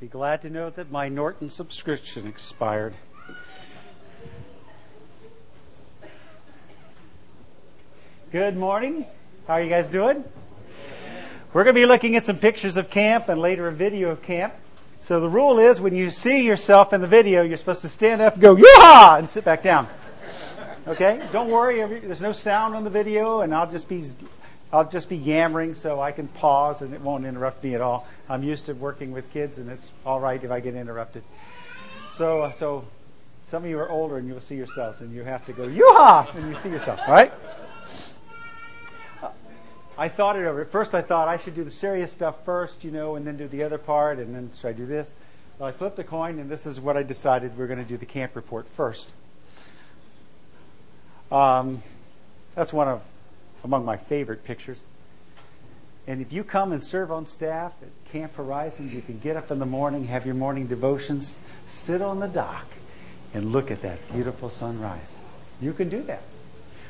You'd be glad to know that my Norton subscription expired. Good morning. How are you guys doing? We're going to be looking at some pictures of camp and later a video of camp. So the rule is when you see yourself in the video, you're supposed to stand up and go, yeah, and sit back down. Okay? Don't worry, there's no sound on the video, and I'll just be I'll just be yammering so I can pause and it won't interrupt me at all. I'm used to working with kids, and it's all right if I get interrupted. So, so some of you are older, and you'll see yourselves, and you have to go yoo-ha, and you see yourself, right? I thought it over. At first, I thought I should do the serious stuff first, you know, and then do the other part, and then should I do this? Well, I flipped a coin, and this is what I decided we're going to do the camp report first. Um, that's one of among my favorite pictures. And if you come and serve on staff at Camp Horizon, you can get up in the morning, have your morning devotions, sit on the dock, and look at that beautiful sunrise. You can do that.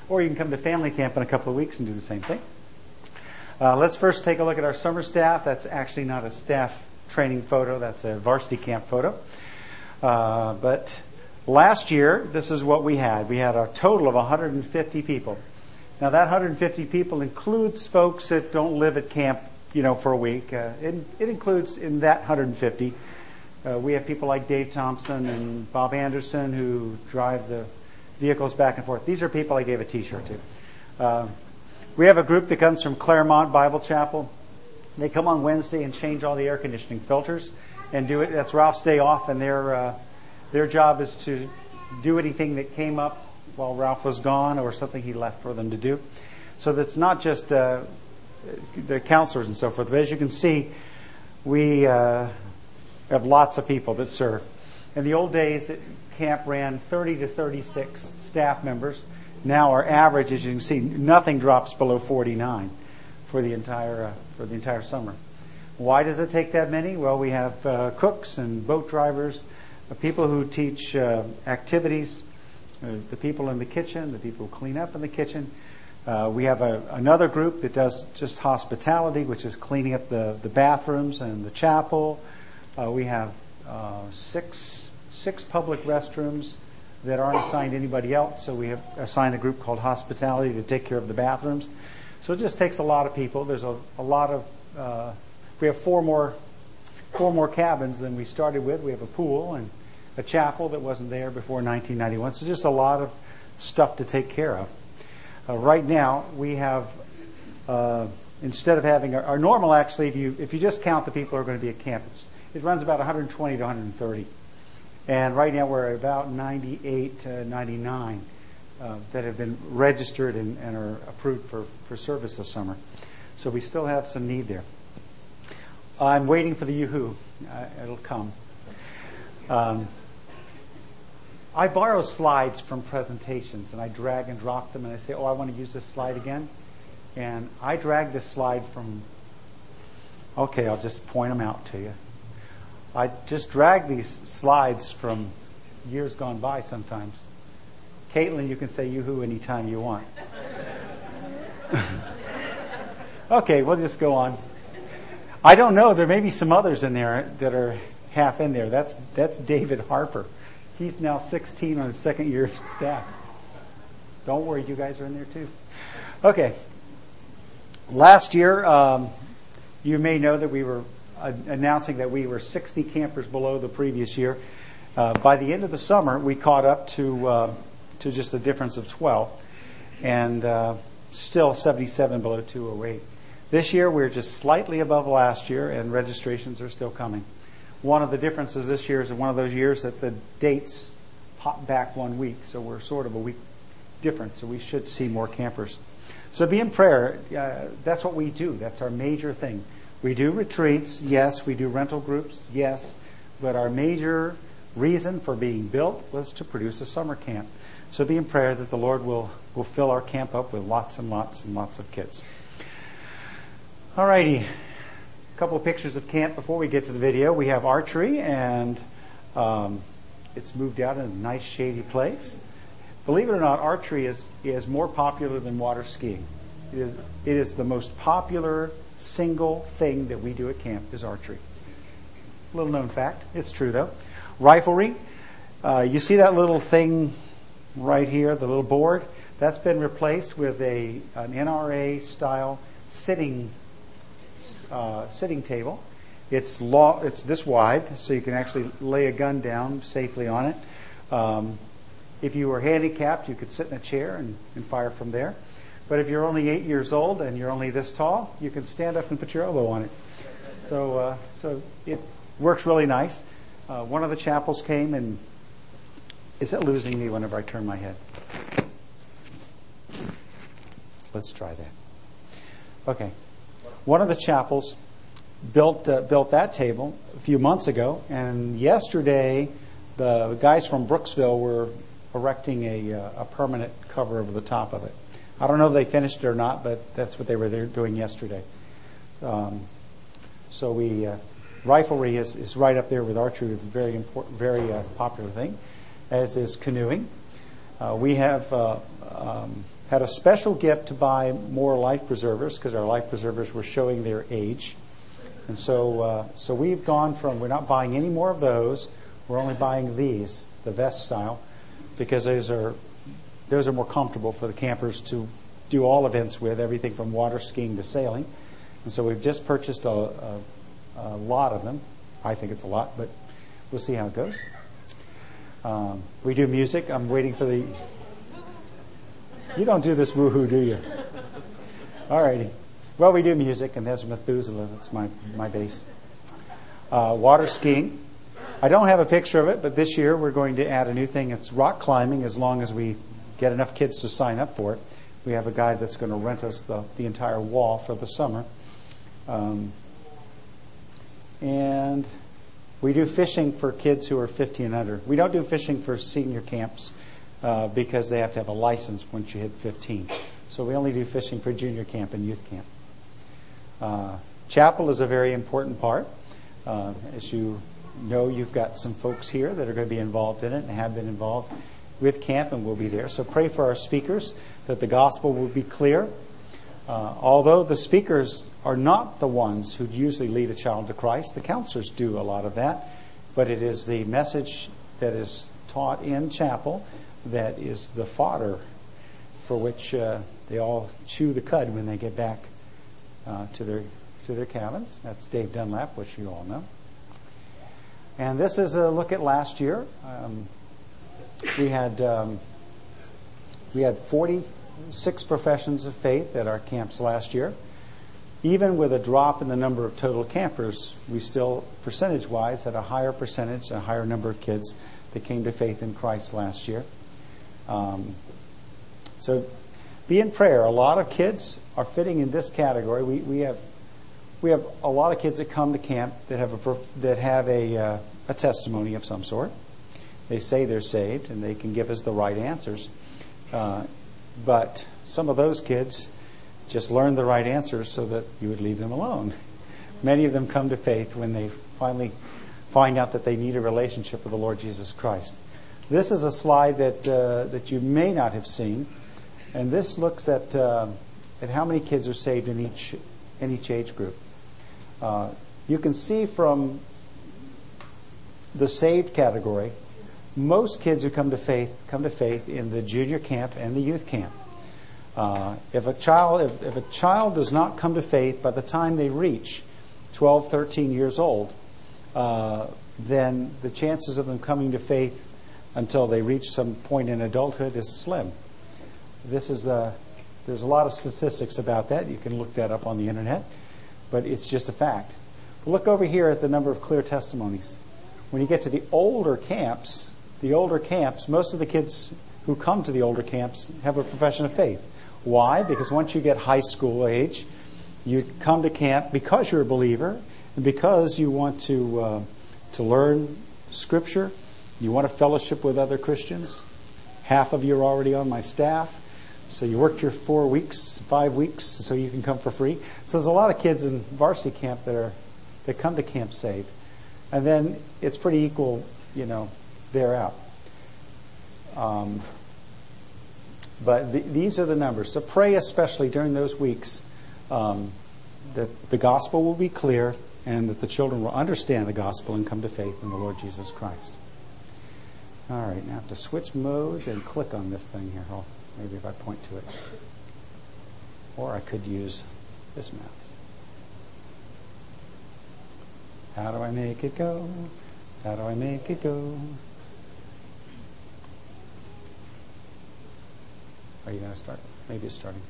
Or you can come to family camp in a couple of weeks and do the same thing. Uh, let's first take a look at our summer staff. That's actually not a staff training photo, that's a varsity camp photo. Uh, but last year, this is what we had. We had a total of 150 people. Now, that 150 people includes folks that don't live at camp, you know, for a week. Uh, it, it, includes in that 150. Uh, we have people like Dave Thompson and Bob Anderson who drive the vehicles back and forth. These are people I gave a T-shirt to. Uh, we have a group that comes from Claremont Bible Chapel. They come on Wednesday and change all the air conditioning filters and do it. That's Ralph's day off, and their uh, their job is to do anything that came up while Ralph was gone or something he left for them to do. So that's not just uh, the counselors and so forth, but as you can see, we uh, have lots of people that serve. In the old days, camp ran 30 to 36 staff members. Now our average, as you can see, nothing drops below 49 for the entire uh, for the entire summer. Why does it take that many? Well, we have uh, cooks and boat drivers, uh, people who teach uh, activities, the people in the kitchen, the people who clean up in the kitchen. Uh, we have a, another group that does just hospitality, which is cleaning up the, the bathrooms and the chapel. Uh, we have uh, six six public restrooms that aren't assigned to anybody else, so we have assigned a group called hospitality to take care of the bathrooms. So it just takes a lot of people. There's a, a lot of uh, we have four more four more cabins than we started with. We have a pool and a chapel that wasn't there before 1991. So just a lot of stuff to take care of. Uh, right now, we have, uh, instead of having our, our, normal, actually, if you if you just count the people who are going to be at campus, it runs about 120 to 130. And right now, we're at about 98 to 99 uh, that have been registered and, and are approved for, for service this summer. So we still have some need there. I'm waiting for the yoo-hoo. It'll come. Um, I borrow slides from presentations and I drag and drop them and I say, oh, I want to use this slide again. And I drag this slide from, okay, I'll just point them out to you. I just drag these slides from years gone by sometimes. Caitlin, you can say yoo-hoo anytime you want. okay, we'll just go on. I don't know. There may be some others in there that are half in there. That's that's David Harper. He's now 16 on his second year of staff. Don't worry, you guys are in there too. Okay. Last year, um, you may know that we were uh, announcing that we were 60 campers below the previous year. Uh, by the end of the summer, we caught up to uh, to just a difference of 12, and uh, still 77 below 208. This year, we're just slightly above last year, and registrations are still coming. One of the differences this year is one of those years that the dates pop back one week, so we're sort of a week different, so we should see more campers. So be in prayer. Uh, that's what we do. That's our major thing. We do retreats, yes. We do rental groups, yes. But our major reason for being built was to produce a summer camp. So be in prayer that the Lord will, will fill our camp up with lots and lots and lots of kids. All righty couple of pictures of camp before we get to the video. We have archery, and um, it's moved out in a nice shady place. Believe it or not, archery is, is more popular than water skiing. It is, it is the most popular single thing that we do at camp is archery. Little known fact. It's true though. Riflery. Uh, you see that little thing right here, the little board? That's been replaced with a an NRA style sitting uh, sitting table. It's law. It's this wide, so you can actually lay a gun down safely on it. Um, if you were handicapped, you could sit in a chair and, and fire from there. But if you're only eight years old and you're only this tall, you can stand up and put your elbow on it. So, uh, so it works really nice. Uh, one of the chapels came and is it losing me whenever I turn my head? Let's try that. Okay. One of the chapels built uh, built that table a few months ago, and yesterday the guys from Brooksville were erecting a, uh, a permanent cover over the top of it. I don't know if they finished it or not, but that's what they were doing yesterday. Um, so we uh, riflery is, is right up there with archery, a very important, very uh, popular thing, as is canoeing. Uh, we have uh, um, had a special gift to buy more life preservers because our life preservers were showing their age, and so uh, so we've gone from we're not buying any more of those. We're only buying these, the vest style, because those are those are more comfortable for the campers to do all events with, everything from water skiing to sailing. And so we've just purchased a, a, a lot of them. I think it's a lot, but we'll see how it goes. Um, we do music. I'm waiting for the. You don't do this woohoo, do you? All righty. Well, we do music, and there's Methuselah. That's my, my bass. Uh, water skiing. I don't have a picture of it, but this year we're going to add a new thing. It's rock climbing as long as we get enough kids to sign up for it. We have a guy that's going to rent us the, the entire wall for the summer. Um, and we do fishing for kids who are 15 and under. We don't do fishing for senior camps uh, because they have to have a license once you hit 15. So we only do fishing for junior camp and youth camp. Uh, chapel is a very important part. Uh, as you know, you've got some folks here that are going to be involved in it and have been involved with camp and will be there. So pray for our speakers that the gospel will be clear. Uh, although the speakers are not the ones who usually lead a child to Christ, the counselors do a lot of that, but it is the message that is taught in chapel that is the fodder for which uh, they all chew the cud when they get back uh, to their to their cabins. That's Dave Dunlap, which you all know. And this is a look at last year. Um, we had um, we had 46 professions of faith at our camps last year. Even with a drop in the number of total campers, we still, percentage wise, had a higher percentage, a higher number of kids that came to faith in Christ last year. Um, so be in prayer. A lot of kids are fitting in this category. We, we have we have a lot of kids that come to camp that have a that have a uh, a testimony of some sort. They say they're saved and they can give us the right answers. Uh, but some of those kids just learned the right answers so that you would leave them alone. Many of them come to faith when they finally find out that they need a relationship with the Lord Jesus Christ. This is a slide that uh, that you may not have seen, and this looks at uh, at how many kids are saved in each in each age group. Uh, you can see from the saved category most kids who come to faith come to faith in the junior camp and the youth camp. Uh, if a child if, if, a child does not come to faith by the time they reach 12, 13 years old, uh, then the chances of them coming to faith until they reach some point in adulthood is slim. This is a, there's a lot of statistics about that. You can look that up on the internet, but it's just a fact. Look over here at the number of clear testimonies. When you get to the older camps, the older camps, most of the kids who come to the older camps have a profession of faith. Why? Because once you get high school age, you come to camp because you're a believer and because you want to uh, to learn Scripture. You want to fellowship with other Christians. Half of you are already on my staff, so you worked your four weeks, five weeks, so you can come for free. So there's a lot of kids in varsity camp that are that come to camp saved, and then it's pretty equal, you know, they're out. Um, but th- these are the numbers. So pray especially during those weeks um, that the gospel will be clear and that the children will understand the gospel and come to faith in the Lord Jesus Christ. All right, now I have to switch modes and click on this thing here. Maybe if I point to it. Or I could use this mouse. How do I make it go? How do I make it go? Are you going to start? Maybe it's starting.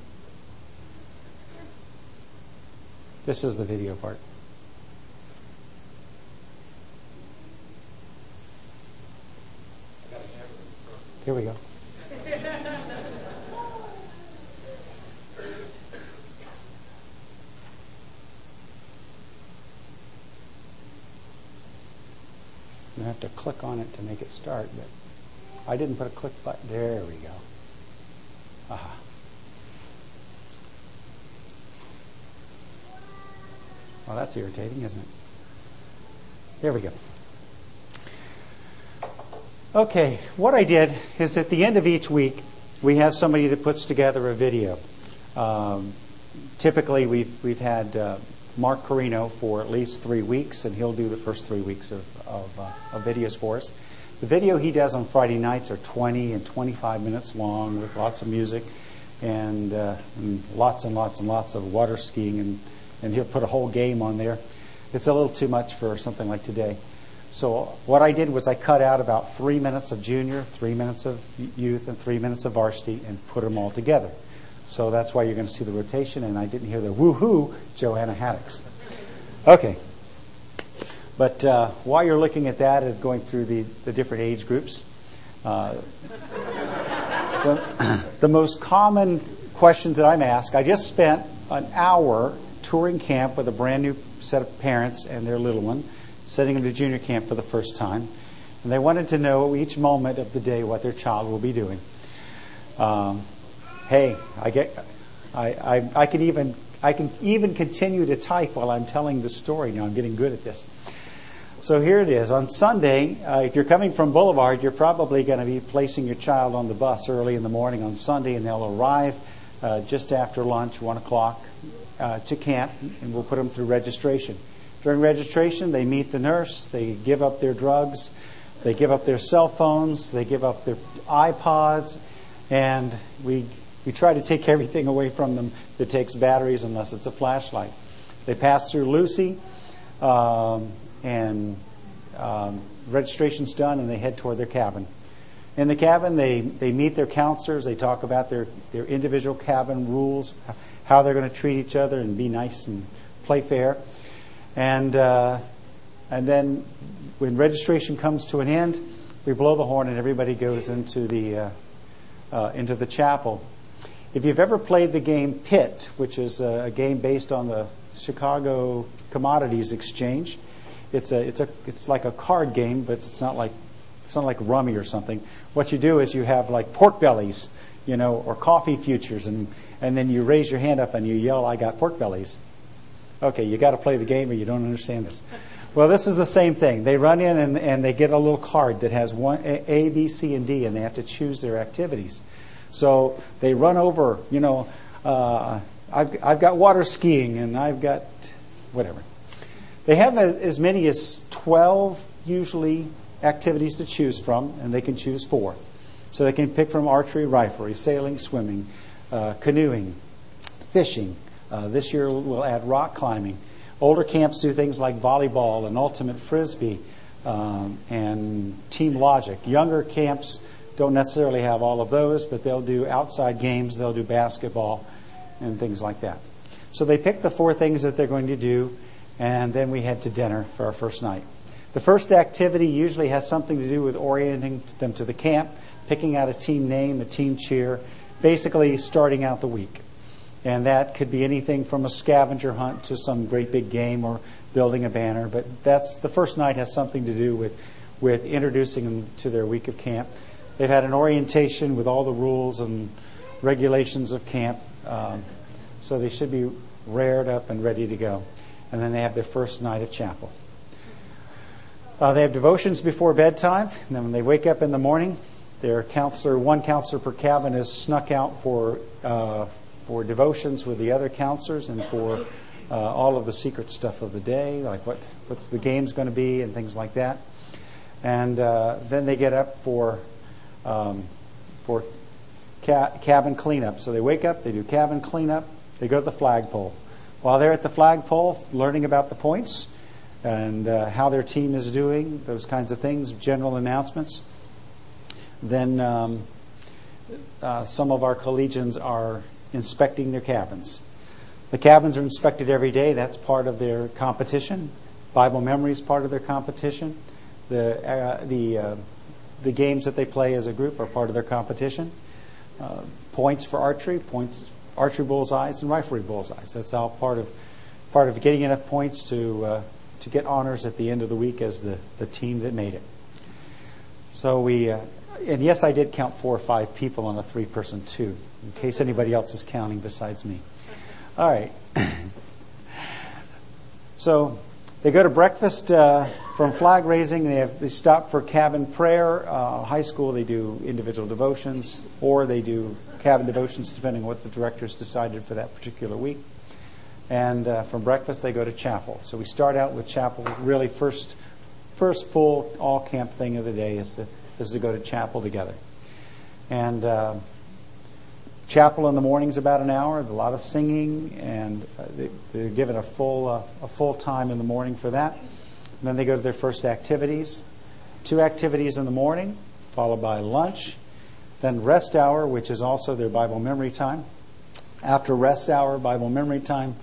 This is the video part. Here we go. You have to click on it to make it start, but I didn't put a click button. There we go. Aha. Well, that's irritating, isn't it? There we go. Okay, what I did is at the end of each week, we have somebody that puts together a video. Um, typically, we've, we've had uh, Mark Carino for at least three weeks, and he'll do the first three weeks of, of, uh, of videos for us. The video he does on Friday nights are 20 and 25 minutes long with lots of music and, uh, and lots and lots and lots of water skiing, and, and he'll put a whole game on there. It's a little too much for something like today. So what I did was I cut out about three minutes of junior, three minutes of youth, and three minutes of varsity, and put them all together. So that's why you're going to see the rotation, and I didn't hear the woohoo Joanna Haddocks. Okay. But uh, while you're looking at that and going through the, the different age groups, uh, the, the most common questions that I'm asked, I just spent an hour touring camp with a brand new set of parents and their little one, sending them to junior camp for the first time. And they wanted to know each moment of the day what their child will be doing. Um, hey, I get, I, I, I can even, I can even continue to type while I'm telling the story. Now I'm getting good at this. So here it is. On Sunday, uh, if you're coming from Boulevard, you're probably going to be placing your child on the bus early in the morning on Sunday, and they'll arrive uh, just after lunch, 1 o'clock, uh, to camp, and we'll put them through registration. During registration, they meet the nurse, they give up their drugs, they give up their cell phones, they give up their iPods, and we, we try to take everything away from them that takes batteries unless it's a flashlight. They pass through Lucy. Um, and um, registration's done, and they head toward their cabin. In the cabin, they, they meet their counselors. They talk about their, their individual cabin rules, how they're going to treat each other and be nice and play fair. And, uh, and then when registration comes to an end, we blow the horn and everybody goes into the, uh, uh, into the chapel. If you've ever played the game Pit, which is a, game based on the Chicago Commodities Exchange, it's a it's a it's like a card game, but it's not like it's not like rummy or something. What you do is you have like pork bellies, you know, or coffee futures, and and then you raise your hand up and you yell, "I got pork bellies." Okay, you got to play the game, or you don't understand this. Well, this is the same thing. They run in and, and they get a little card that has one A, B, C, and D, and they have to choose their activities. So they run over, you know, uh, I've, I've got water skiing and I've got whatever. They have a, as many as 12 usually activities to choose from, and they can choose four. So they can pick from archery, riflery, sailing, swimming, uh, canoeing, fishing. Uh, this year we'll add rock climbing. Older camps do things like volleyball and ultimate frisbee um, and team logic. Younger camps don't necessarily have all of those, but they'll do outside games, they'll do basketball, and things like that. So they pick the four things that they're going to do and then we head to dinner for our first night. The first activity usually has something to do with orienting them to the camp, picking out a team name, a team cheer, basically starting out the week. And that could be anything from a scavenger hunt to some great big game or building a banner. But that's the first night has something to do with, with introducing them to their week of camp. They've had an orientation with all the rules and regulations of camp, um, so they should be rared up and ready to go and then they have their first night of chapel. Uh, they have devotions before bedtime, and then when they wake up in the morning, their counselor, one counselor per cabin, is snuck out for uh, for devotions with the other counselors and for uh, all of the secret stuff of the day, like what what's the game's going to be and things like that. And uh, then they get up for um, for ca- cabin cleanup. So they wake up, they do cabin cleanup, they go to the flagpole. While they're at the flagpole, learning about the points and uh, how their team is doing, those kinds of things, general announcements. Then um, uh, some of our collegians are inspecting their cabins. The cabins are inspected every day. That's part of their competition. Bible memory is part of their competition. The uh, the uh, the games that they play as a group are part of their competition. Uh, points for archery, points archery bullseyes, and riflery bullseyes. That's all part of part of getting enough points to uh, to get honors at the end of the week as the, the team that made it. So we, uh, and yes, I did count four or five people on a three person two, in case anybody else is counting besides me. All right. so they go to breakfast uh, from flag raising. They, have, they stop for cabin prayer. Uh, high school, they do individual devotions, or they do cabin devotions, depending on what the directors decided for that particular week. And uh, from breakfast, they go to chapel. So we start out with chapel. Really, first, first full all camp thing of the day is to is to go to chapel together. And uh, chapel in the morning is about an hour. A lot of singing, and uh, they, are given a full uh, a full time in the morning for that. And then they go to their first activities. Two activities in the morning, followed by lunch. Then rest hour, which is also their Bible memory time. After rest hour, Bible memory time,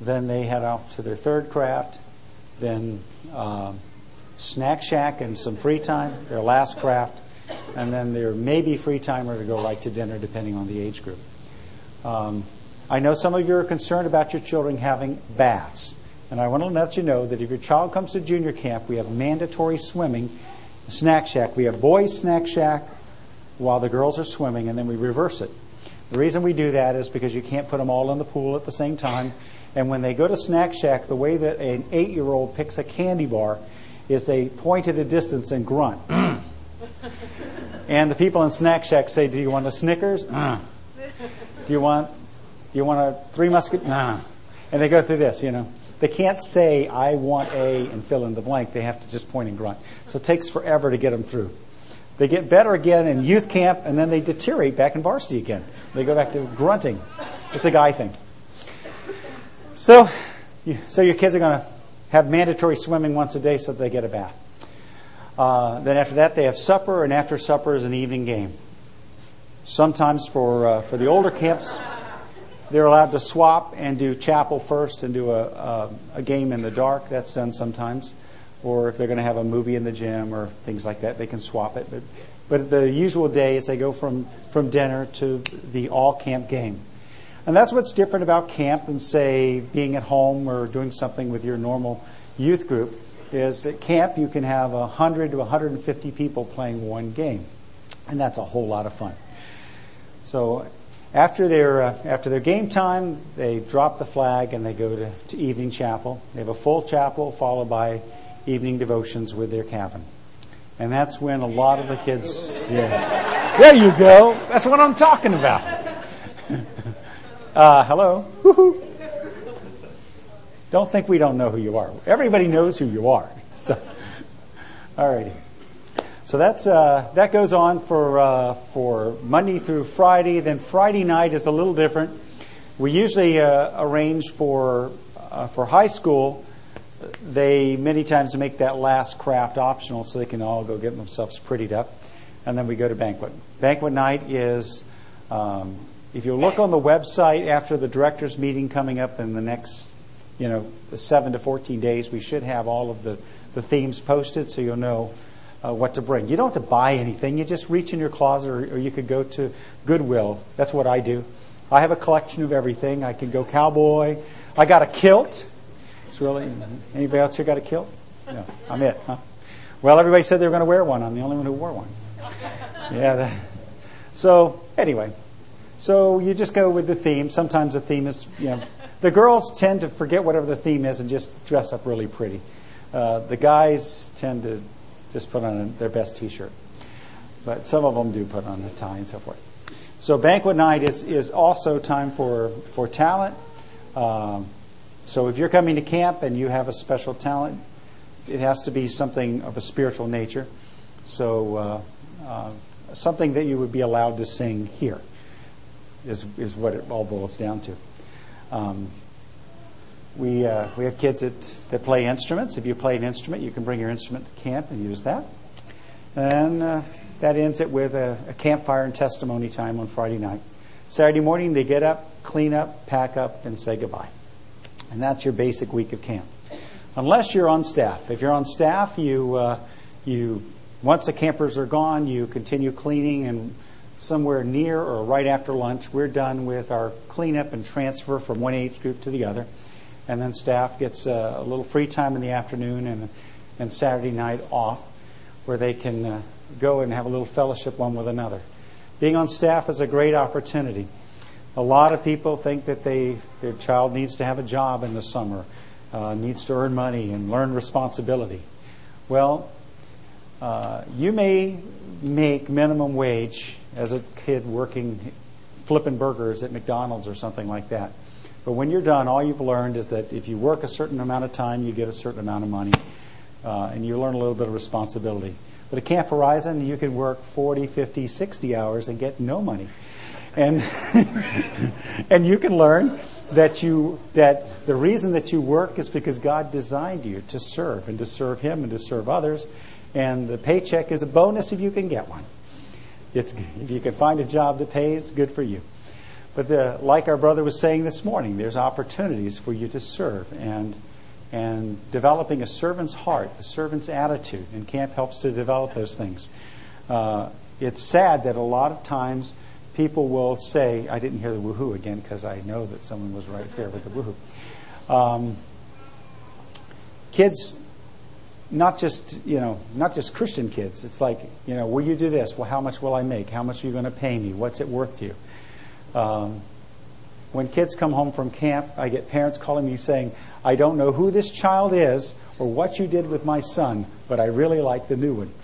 then they head off to their third craft. Then um, snack shack and some free time, their last craft, and then there may be free timer to go right to dinner, depending on the age group. Um, I know some of you are concerned about your children having baths. And I want to let you know that if your child comes to junior camp, we have mandatory swimming, snack shack. We have boys' snack shack while the girls are swimming, and then we reverse it. The reason we do that is because you can't put them all in the pool at the same time. And when they go to snack shack, the way that an eight year old picks a candy bar is they point at a distance and grunt. and the people in Snack Shack say, "Do you want a Snickers? Uh. Do you want do you want a Three Musket? Uh. And they go through this, you know. They can't say, "I want a," and fill in the blank. They have to just point and grunt. So it takes forever to get them through. They get better again in youth camp, and then they deteriorate back in varsity again. They go back to grunting. It's a guy thing. So, so your kids are going to have mandatory swimming once a day so they get a bath. Uh, then after that, they have supper, and after supper is an evening game. Sometimes for uh, for the older camps, they're allowed to swap and do chapel first and do a, a, a game in the dark. That's done sometimes. Or if they're going to have a movie in the gym or things like that, they can swap it. But, but the usual day is they go from, from dinner to the all camp game. And that's what's different about camp than, say, being at home or doing something with your normal youth group. Is at camp you can have 100 to 150 people playing one game, and that's a whole lot of fun. So after their uh, after their game time, they drop the flag and they go to, to evening chapel. They have a full chapel followed by evening devotions with their cabin. And that's when a lot of the kids. Yeah. There you go. That's what I'm talking about. Uh, hello? Don't think we don't know who you are. Everybody knows who you are. So, all righty. So that's uh, that goes on for uh, for Monday through Friday. Then Friday night is a little different. We usually uh, arrange for uh, for high school. They many times make that last craft optional, so they can all go get themselves prettied up, and then we go to banquet. Banquet night is um, if you look on the website after the directors meeting coming up in the next, you know, seven to 14 days, we should have all of the, the themes posted so you'll know uh, what to bring. You don't have to buy anything. You just reach in your closet or, or you could go to Goodwill. That's what I do. I have a collection of everything. I can go cowboy. I got a kilt. It's really, anybody else here got a kilt? No, I'm it, huh? Well, everybody said they were going to wear one. I'm the only one who wore one. Yeah. That, so, anyway, so you just go with the theme. Sometimes the theme is, you know, the girls tend to forget whatever the theme is and just dress up really pretty. Uh, the guys tend to just put on their best T-shirt, but some of them do put on a tie and so forth. So banquet night is, is also time for for talent. Um, So if you're coming to camp and you have a special talent, it has to be something of a spiritual nature. So uh, uh, something that you would be allowed to sing here is, is what it all boils down to. Um, we, uh, we have kids that, that play instruments. If you play an instrument, you can bring your instrument to camp and use that. And uh, that ends it with a, a campfire and testimony time on Friday night. Saturday morning, they get up, clean up, pack up, and say goodbye. And that's your basic week of camp. Unless you're on staff. If you're on staff, you, uh, you once the campers are gone, you continue cleaning, and somewhere near or right after lunch, we're done with our cleanup and transfer from one age group to the other. And then staff gets uh, a little free time in the afternoon and, and Saturday night off where they can uh, go and have a little fellowship one with another. Being on staff is a great opportunity. A lot of people think that they, their child needs to have a job in the summer, uh, needs to earn money and learn responsibility. Well, uh, you may make minimum wage as a kid working flipping burgers at McDonald's or something like that. But when you're done, all you've learned is that if you work a certain amount of time, you get a certain amount of money, uh, and you learn a little bit of responsibility. But at Camp Horizon, you can work 40, 50, 60 hours and get no money. And, and you can learn that, you, that the reason that you work is because God designed you to serve and to serve Him and to serve others. And the paycheck is a bonus if you can get one. It's, if you can find a job that pays, good for you. But the, like our brother was saying this morning, there's opportunities for you to serve and and developing a servant's heart, a servant's attitude, and camp helps to develop those things. Uh, it's sad that a lot of times people will say, I didn't hear the woohoo again because I know that someone was right there with the woohoo. Um, kids, not just you know, not just Christian kids. It's like you know, will you do this? Well, how much will I make? How much are you going to pay me? What's it worth to you? Um, when kids come home from camp, I get parents calling me saying, I don't know who this child is or what you did with my son, but I really like the new one.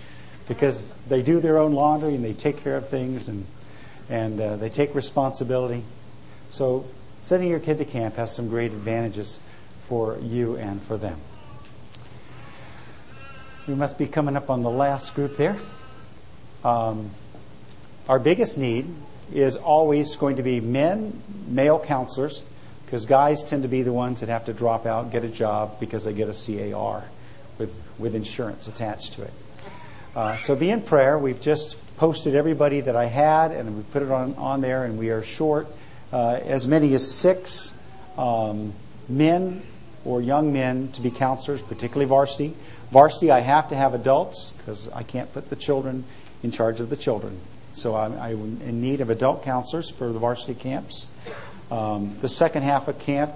Because they do their own laundry and they take care of things and, and uh, they take responsibility. So, sending your kid to camp has some great advantages for you and for them. We must be coming up on the last group there. Um, our biggest need is always going to be men, male counselors, because guys tend to be the ones that have to drop out, get a job because they get a CAR with, with insurance attached to it. Uh, so be in prayer. We've just posted everybody that I had, and we put it on, on there, and we are short uh, as many as six um, men or young men to be counselors, particularly varsity. Varsity, I have to have adults because I can't put the children in charge of the children. So I'm, I'm in need of adult counselors for the varsity camps. Um, the second half of camp,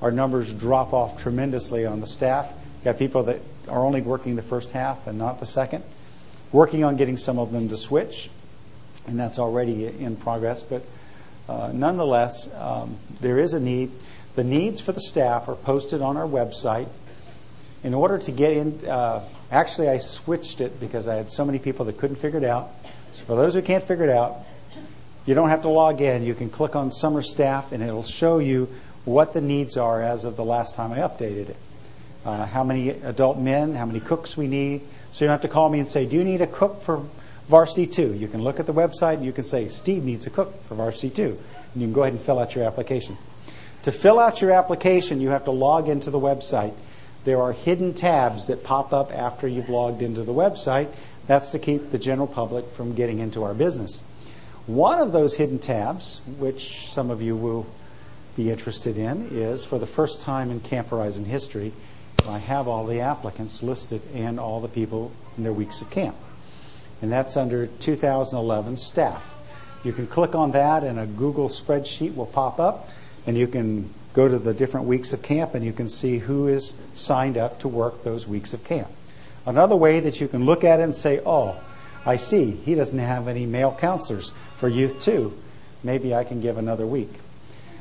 our numbers drop off tremendously on the staff. You have got people that are only working the first half and not the second. Working on getting some of them to switch, and that's already in progress. But uh, nonetheless, um, there is a need. The needs for the staff are posted on our website. In order to get in, uh, actually, I switched it because I had so many people that couldn't figure it out. So for those who can't figure it out, you don't have to log in. You can click on Summer Staff, and it'll show you what the needs are as of the last time I updated it. Uh, how many adult men, how many cooks we need. So you don't have to call me and say, Do you need a cook for Varsity 2? You can look at the website and you can say, Steve needs a cook for Varsity 2. And you can go ahead and fill out your application. To fill out your application, you have to log into the website. There are hidden tabs that pop up after you've logged into the website. That's to keep the general public from getting into our business. One of those hidden tabs, which some of you will be interested in, is for the first time in Camp Horizon history, I have all the applicants listed and all the people in their weeks of camp. And that's under 2011 staff. You can click on that, and a Google spreadsheet will pop up, and you can go to the different weeks of camp and you can see who is signed up to work those weeks of camp. Another way that you can look at it and say, oh, I see, he doesn't have any male counselors for youth too. Maybe I can give another week.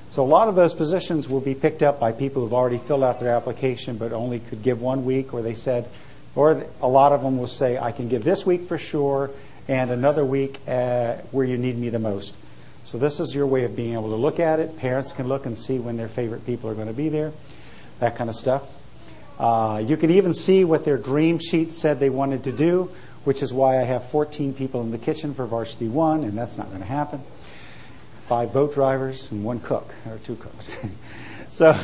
So a lot of those positions will be picked up by people who've already filled out their application but only could give one week, or they said, or a lot of them will say, I can give this week for sure and another week uh, where you need me the most. So this is your way of being able to look at it. Parents can look and see when their favorite people are going to be there. that kind of stuff. Uh, you can even see what their dream sheets said they wanted to do, which is why I have 14 people in the kitchen for Varsity 1, and that's not going to happen. Five boat drivers and one cook, or two cooks. so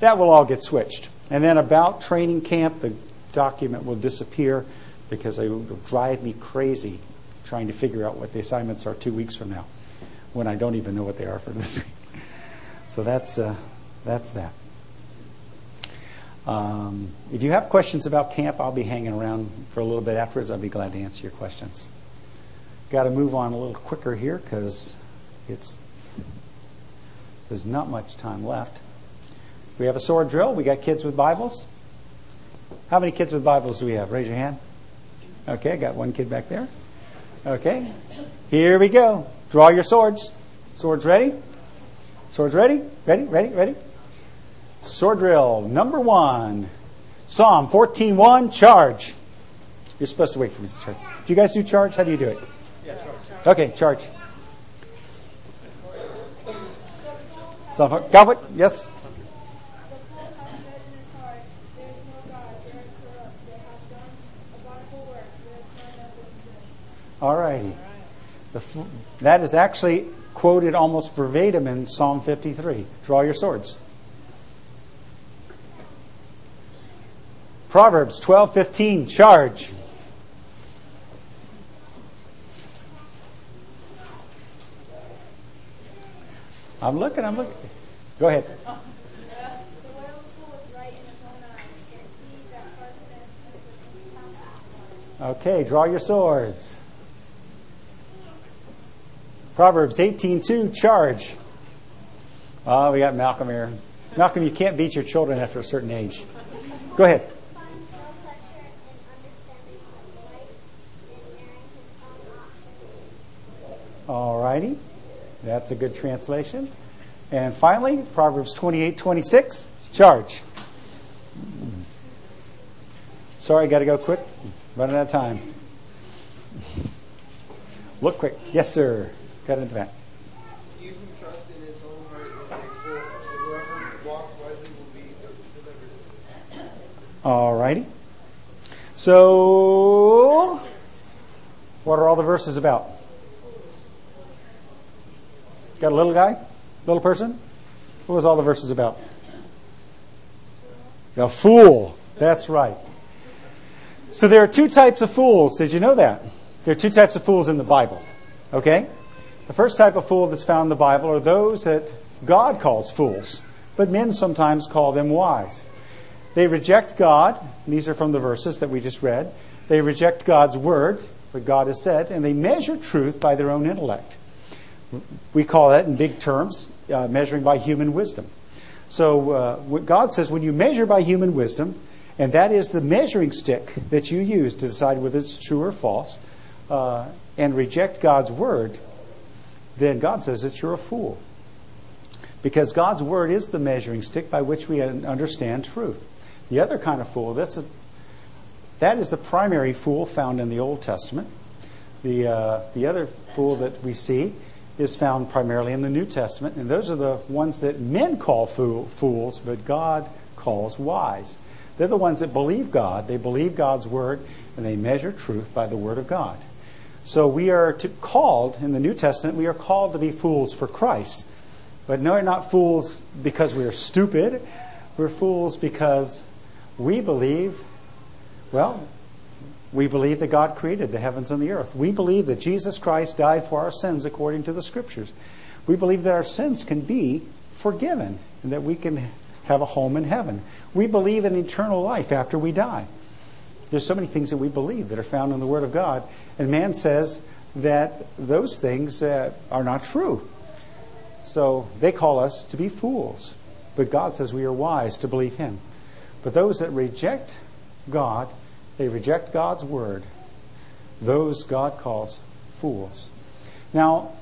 that will all get switched. And then about training camp, the document will disappear because it will drive me crazy trying to figure out what the assignments are two weeks from now when I don't even know what they are for this week. So that's, uh, that's that. Um, if you have questions about camp, I'll be hanging around for a little bit afterwards. I'll be glad to answer your questions. Got to move on a little quicker here because it's there's not much time left. We have a sword drill. We got kids with Bibles. How many kids with Bibles do we have? Raise your hand. Okay, I got one kid back there. Okay, here we go. Draw your swords. Swords ready? Swords ready? Ready? Ready? Ready? Sword drill number one. Psalm 14.1, charge. You're supposed to wait for me to charge. Do you guys do charge? How do you do it? Yeah, charge. Okay, charge. Got what? Yes? All righty. That is actually quoted almost verbatim in Psalm 53. Draw your swords. Proverbs 12:15 charge. I'm looking, I'm looking. Go ahead. Okay, draw your swords. Proverbs 18:2 charge. Oh, we got Malcolm here. Malcolm, you can't beat your children after a certain age. Go ahead. All righty. That's a good translation. And finally, Proverbs 28 26, charge. Sorry, got to go quick. Running out of time. Look quick. Yes, sir. Got into that. All righty. So, what are all the verses about? Got a little guy? Little person? What was all the verses about? A fool. That's right. So there are two types of fools. Did you know that? There are two types of fools in the Bible. Okay? The first type of fool that's found in the Bible are those that God calls fools, but men sometimes call them wise. They reject God. These are from the verses that we just read. They reject God's word, what God has said, and they measure truth by their own intellect. We call that, in big terms, uh, measuring by human wisdom. So, uh, what God says when you measure by human wisdom, and that is the measuring stick that you use to decide whether it's true or false, uh, and reject God's word, then God says that you're a fool. Because God's word is the measuring stick by which we understand truth. The other kind of fool, that's a, that is the primary fool found in the Old Testament. The, uh, the other fool that we see is found primarily in the New Testament, and those are the ones that men call fool, fools, but God calls wise. They're the ones that believe God, they believe God's word, and they measure truth by the word of God. So we are to, called, in the New Testament, we are called to be fools for Christ. But no, we're not fools because we are stupid. We're fools because we believe, well, we believe that God created the heavens and the earth. We believe that Jesus Christ died for our sins according to the Scriptures. We believe that our sins can be forgiven and that we can have a home in heaven. We believe in eternal life after we die. There's so many things that we believe that are found in the Word of God, and man says that those things uh, are not true. So they call us to be fools, but God says we are wise to believe Him. But those that reject God they reject God's word. Those God calls fools. Now,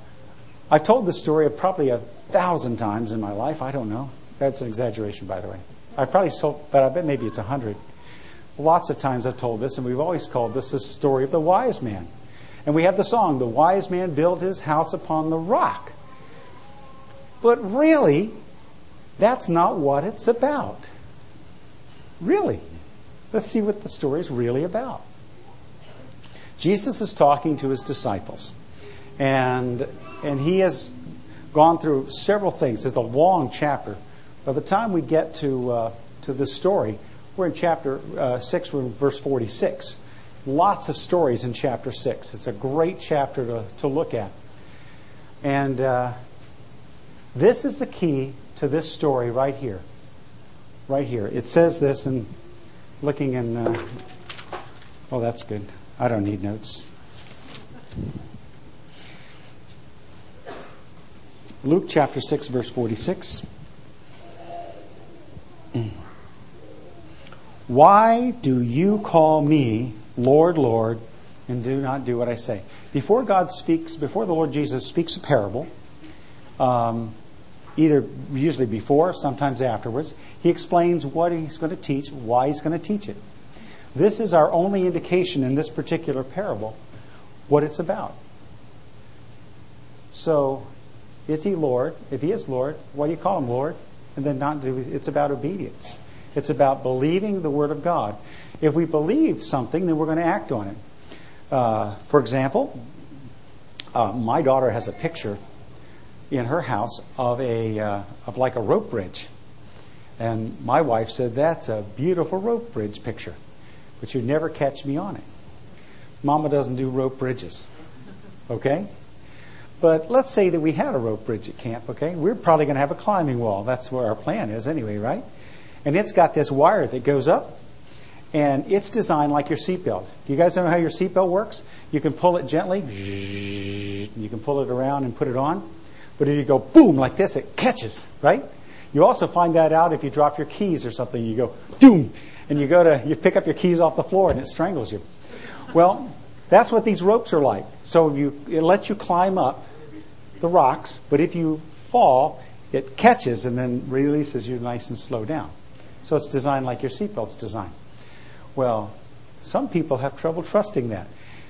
I've told this story probably a thousand times in my life. I don't know. That's an exaggeration, by the way. I've probably told, but I bet maybe it's a hundred. Lots of times I've told this, and we've always called this the story of the wise man. And we have the song, The Wise Man Built His House Upon the Rock. But really, that's not what it's about. Really? Let's see what the story is really about. Jesus is talking to his disciples, and, and he has gone through several things. It's a long chapter. By the time we get to, uh, to this story, we're in chapter uh, 6, we're in verse 46. Lots of stories in chapter 6. It's a great chapter to, to look at. And uh, this is the key to this story right here. Right here. It says this, and looking in. Uh, oh, that's good. I don't need notes. Luke chapter 6, verse 46. Why do you call me Lord, Lord, and do not do what I say? Before God speaks, before the Lord Jesus speaks a parable, um, either usually before, sometimes afterwards, he explains what he's going to teach, why he's going to teach it. This is our only indication in this particular parable what it's about. So, is he Lord? If he is Lord, why do you call him Lord? And then not do it's about obedience. It's about believing the Word of God. If we believe something, then we're going to act on it. Uh, for example, uh, my daughter has a picture in her house of a uh, of like a rope bridge, and my wife said that's a beautiful rope bridge picture, but you'd never catch me on it. Mama doesn't do rope bridges, okay? But let's say that we had a rope bridge at camp, okay? We're probably going to have a climbing wall. That's where our plan is, anyway, right? And it's got this wire that goes up, and it's designed like your seatbelt. Do you guys know how your seatbelt works? You can pull it gently, you can pull it around and put it on. But if you go boom like this, it catches, right? You also find that out if you drop your keys or something. You go doom, and you go to you pick up your keys off the floor and it strangles you. Well, that's what these ropes are like. So you it lets you climb up the rocks, but if you fall, it catches and then releases you nice and slow down. So it's designed like your seatbelt's designed. Well, some people have trouble trusting that.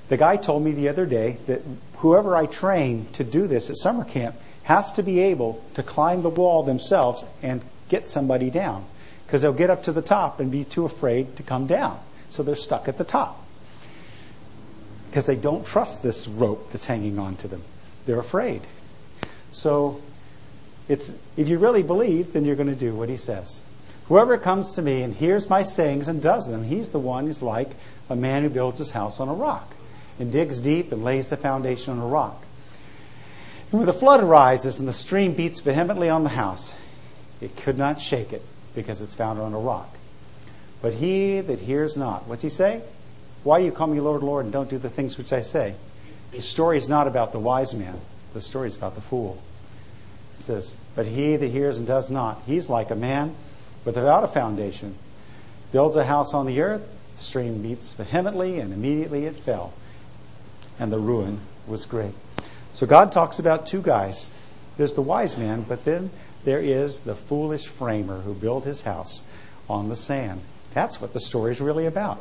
The guy told me the other day that whoever I train to do this at summer camp has to be able to climb the wall themselves and get somebody down because they'll get up to the top and be too afraid to come down. So they're stuck at the top because they don't trust this rope that's hanging on to them. They're afraid. So it's if you really believe, then you're going to do what he says. Whoever comes to me and hears my sayings and does them, he's the one who's like a man who builds his house on a rock and digs deep and lays the foundation on a rock. And when the flood arises and the stream beats vehemently on the house, it could not shake it because it's founded on a rock. But he that hears not, what's he say? Why do you call me Lord, Lord, and don't do the things which I say? The story is not about the wise man. The story is about the fool. It says, But he that hears and does not, he's like a man without a foundation. Builds a house on the earth, stream beats vehemently, and immediately it fell. And the ruin was great. So God talks about two guys. There's the wise man, but then there is the foolish framer who built his house on the sand. That's what the story is really about.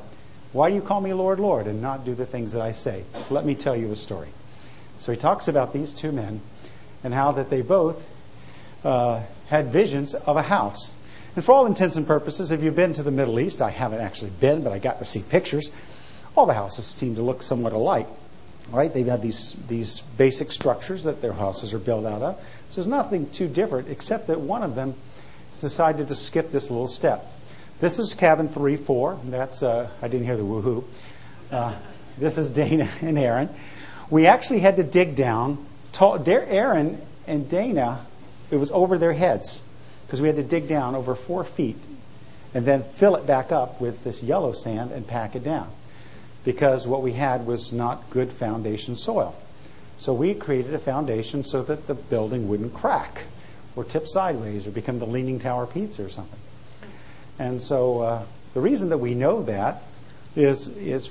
Why do you call me Lord, Lord, and not do the things that I say? Let me tell you a story. So he talks about these two men and how that they both uh, had visions of a house. And for all intents and purposes, if you've been to the Middle East, I haven't actually been, but I got to see pictures. All the houses seem to look somewhat alike, right? They've had these these basic structures that their houses are built out of. So there's nothing too different, except that one of them has decided to skip this little step. This is cabin three four. That's uh, I didn't hear the woohoo. Uh, this is Dana and Aaron. We actually had to dig down. Aaron and Dana, it was over their heads because we had to dig down over four feet and then fill it back up with this yellow sand and pack it down because what we had was not good foundation soil. So we created a foundation so that the building wouldn't crack or tip sideways or become the Leaning Tower pizza or something. And so uh, the reason that we know that is is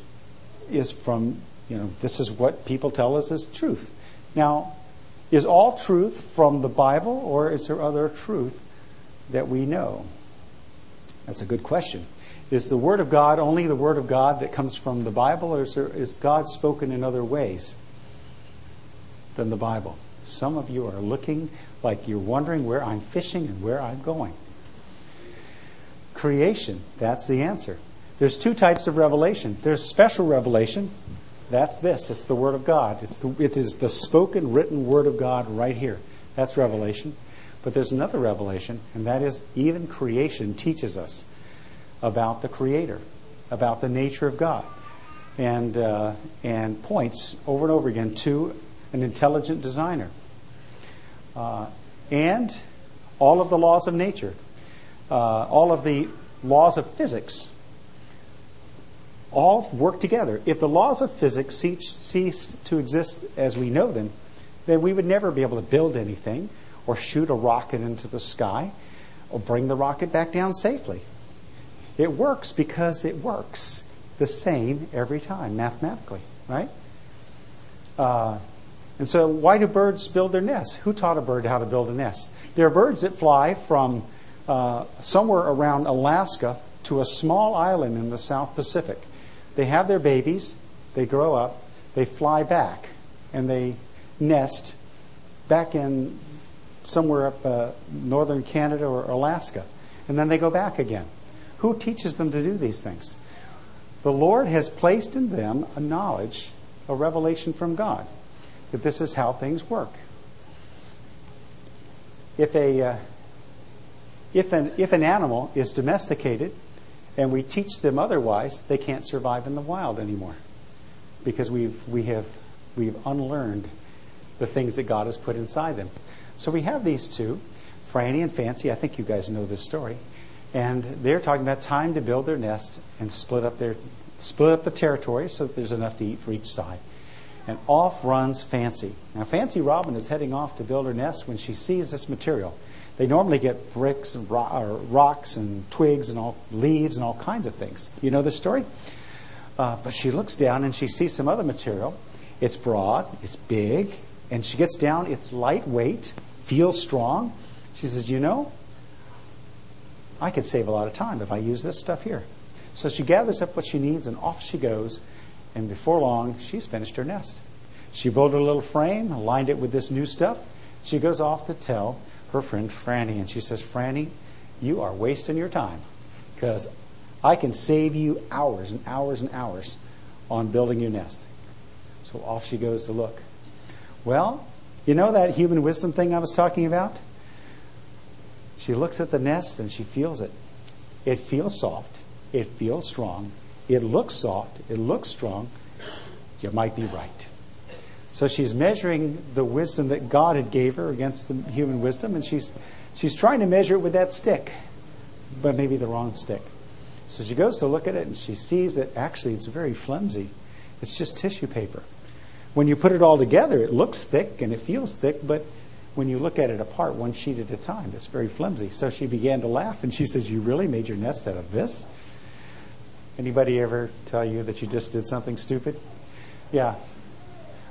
is from you know this is what people tell us is truth. Now, is all truth from the Bible or is there other truth that we know? That's a good question. Is the Word of God only the Word of God that comes from the Bible, or is, there, is God spoken in other ways than the Bible? Some of you are looking like you're wondering where I'm fishing and where I'm going. creation. That's the answer. There's two types of revelation. There's special revelation. That's this. It's the Word of God. It's the, it is the spoken, written Word of God right here. That's revelation. But there's another revelation, and that is even creation teaches us about the Creator, about the nature of God, and, uh, and points over and over again to an intelligent designer. Uh, and all of the laws of nature, uh, all of the laws of physics, all work together. If the laws of physics cease to exist as we know them, then we would never be able to build anything or shoot a rocket into the sky or bring the rocket back down safely. It works because it works the same every time, mathematically, right? Uh, and so, why do birds build their nests? Who taught a bird how to build a nest? There are birds that fly from uh, somewhere around Alaska to a small island in the South Pacific. They have their babies, they grow up, they fly back, and they nest back in somewhere up uh, northern Canada or Alaska. And then they go back again. Who teaches them to do these things? The Lord has placed in them a knowledge, a revelation from God, that this is how things work. If, a, uh, if, an, if an animal is domesticated and we teach them otherwise, they can't survive in the wild anymore because we've, we have, we've unlearned the things that God has put inside them. So we have these two, Franny and Fancy. I think you guys know this story. And they're talking about time to build their nest and split up their split up the territory so that there's enough to eat for each side. And off runs Fancy. Now Fancy Robin is heading off to build her nest when she sees this material. They normally get bricks and ro- rocks and twigs and all leaves and all kinds of things. You know the story? Uh, but she looks down and she sees some other material. It's broad, it's big, and she gets down. It's lightweight, feels strong. She says, You know, I could save a lot of time if I use this stuff here. So she gathers up what she needs and off she goes. And before long, she's finished her nest. She built a little frame, lined it with this new stuff. She goes off to tell her friend Franny. And she says, Franny, you are wasting your time because I can save you hours and hours and hours on building your nest. So off she goes to look. Well, you know that human wisdom thing I was talking about? She looks at the nest and she feels it. It feels soft. It feels strong. It looks soft. It looks strong. You might be right. So she's measuring the wisdom that God had gave her against the human wisdom, and she's she's trying to measure it with that stick, but maybe the wrong stick. So she goes to look at it and she sees that actually it's very flimsy. It's just tissue paper. When you put it all together, it looks thick and it feels thick, but when you look at it apart, one sheet at a time, it's very flimsy. So she began to laugh and she says, You really made your nest out of this? Anybody ever tell you that you just did something stupid? Yeah.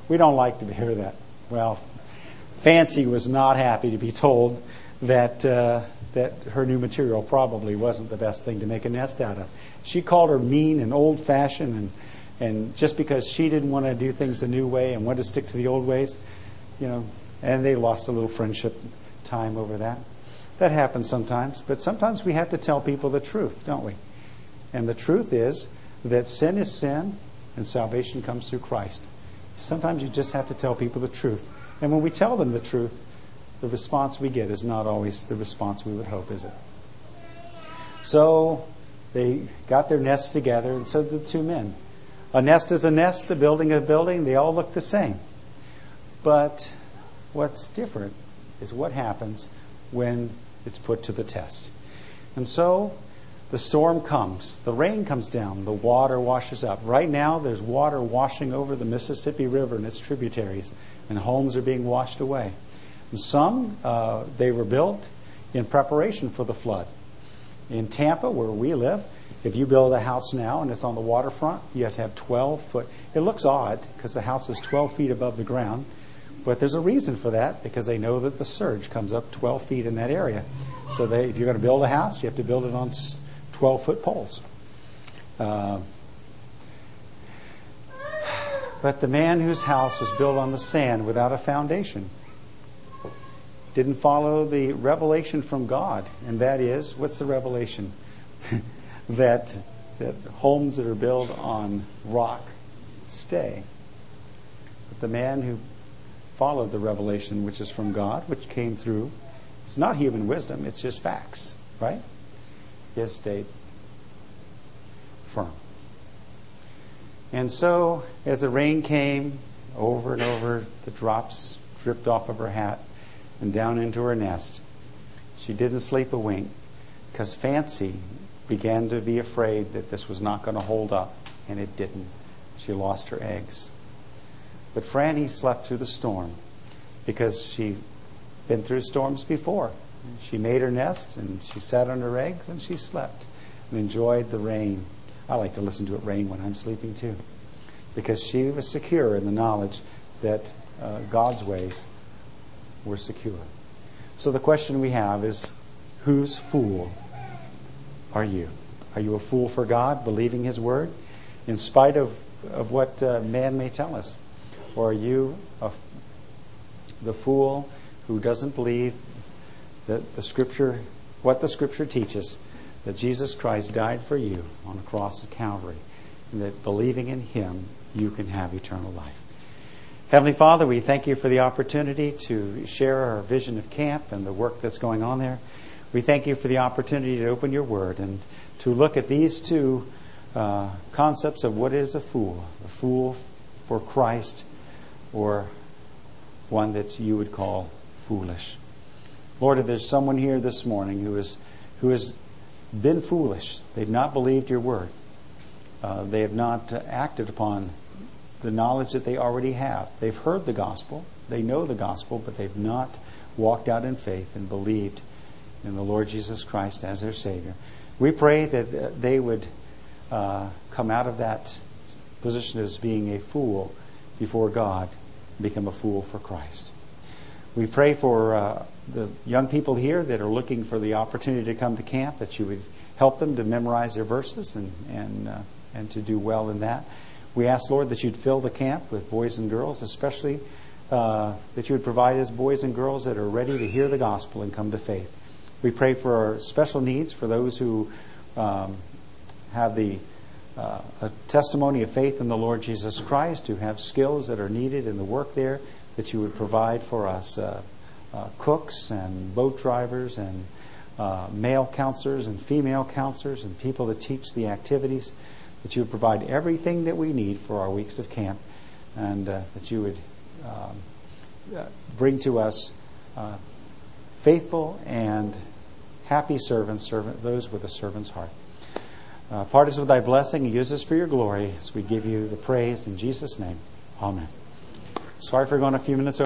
We don't like to hear that. Well, Fancy was not happy to be told that uh, that her new material probably wasn't the best thing to make a nest out of. She called her mean and old fashioned and and just because she didn't want to do things the new way and wanted to stick to the old ways, you know, and they lost a little friendship time over that. That happens sometimes, but sometimes we have to tell people the truth, don't we? And the truth is that sin is sin and salvation comes through Christ. Sometimes you just have to tell people the truth. And when we tell them the truth, the response we get is not always the response we would hope, is it? So they got their nests together, and so did the two men. A nest is a nest, a building is a building. They all look the same. But What's different is what happens when it's put to the test. And so the storm comes, the rain comes down, the water washes up. Right now, there's water washing over the Mississippi River and its tributaries, and homes are being washed away. And some, uh, they were built in preparation for the flood. In Tampa, where we live, if you build a house now and it's on the waterfront, you have to have 12 foot. It looks odd because the house is 12 feet above the ground. But there's a reason for that because they know that the surge comes up 12 feet in that area. So they, if you're going to build a house, you have to build it on 12 foot poles. Uh, but the man whose house was built on the sand without a foundation didn't follow the revelation from God. And that is, what's the revelation? that that homes that are built on rock stay. But the man who followed the revelation, which is from God, which came through, it's not human wisdom, it's just facts, right? He has stayed firm. And so, as the rain came over and over, the drops dripped off of her hat and down into her nest. She didn't sleep a wink because Fancy began to be afraid that this was not going to hold up, and it didn't. She lost her eggs. But Franny slept through the storm because she'd been through storms before. She made her nest and she sat on her eggs and she slept and enjoyed the rain. I like to listen to it rain when I'm sleeping too because she was secure in the knowledge that uh, God's ways were secure. So the question we have is whose fool are you? Are you a fool for God, believing His word, in spite of, of what uh, man may tell us? Or are you a, the fool who doesn't believe that the Scripture, what the Scripture teaches, that Jesus Christ died for you on the cross of Calvary, and that believing in Him, you can have eternal life? Heavenly Father, we thank you for the opportunity to share our vision of camp and the work that's going on there. We thank you for the opportunity to open your word and to look at these two uh, concepts of what is a fool a fool for Christ or one that you would call foolish. Lord, if there's someone here this morning who, is, who has been foolish, they've not believed your word, uh, they have not uh, acted upon the knowledge that they already have. They've heard the gospel, they know the gospel, but they've not walked out in faith and believed in the Lord Jesus Christ as their Savior. We pray that they would uh, come out of that position as being a fool before God become a fool for Christ. We pray for uh, the young people here that are looking for the opportunity to come to camp that you would help them to memorize their verses and, and, uh, and to do well in that. We ask, Lord, that you'd fill the camp with boys and girls, especially uh, that you would provide us boys and girls that are ready to hear the gospel and come to faith. We pray for our special needs for those who um, have the uh, a testimony of faith in the Lord Jesus Christ, who have skills that are needed in the work there, that you would provide for us uh, uh, cooks and boat drivers and uh, male counselors and female counselors and people that teach the activities, that you would provide everything that we need for our weeks of camp, and uh, that you would um, uh, bring to us faithful and happy servants, servant, those with a servant's heart. Uh, part us with thy blessing use us for your glory as we give you the praise in Jesus' name. Amen. Sorry for going a few minutes over.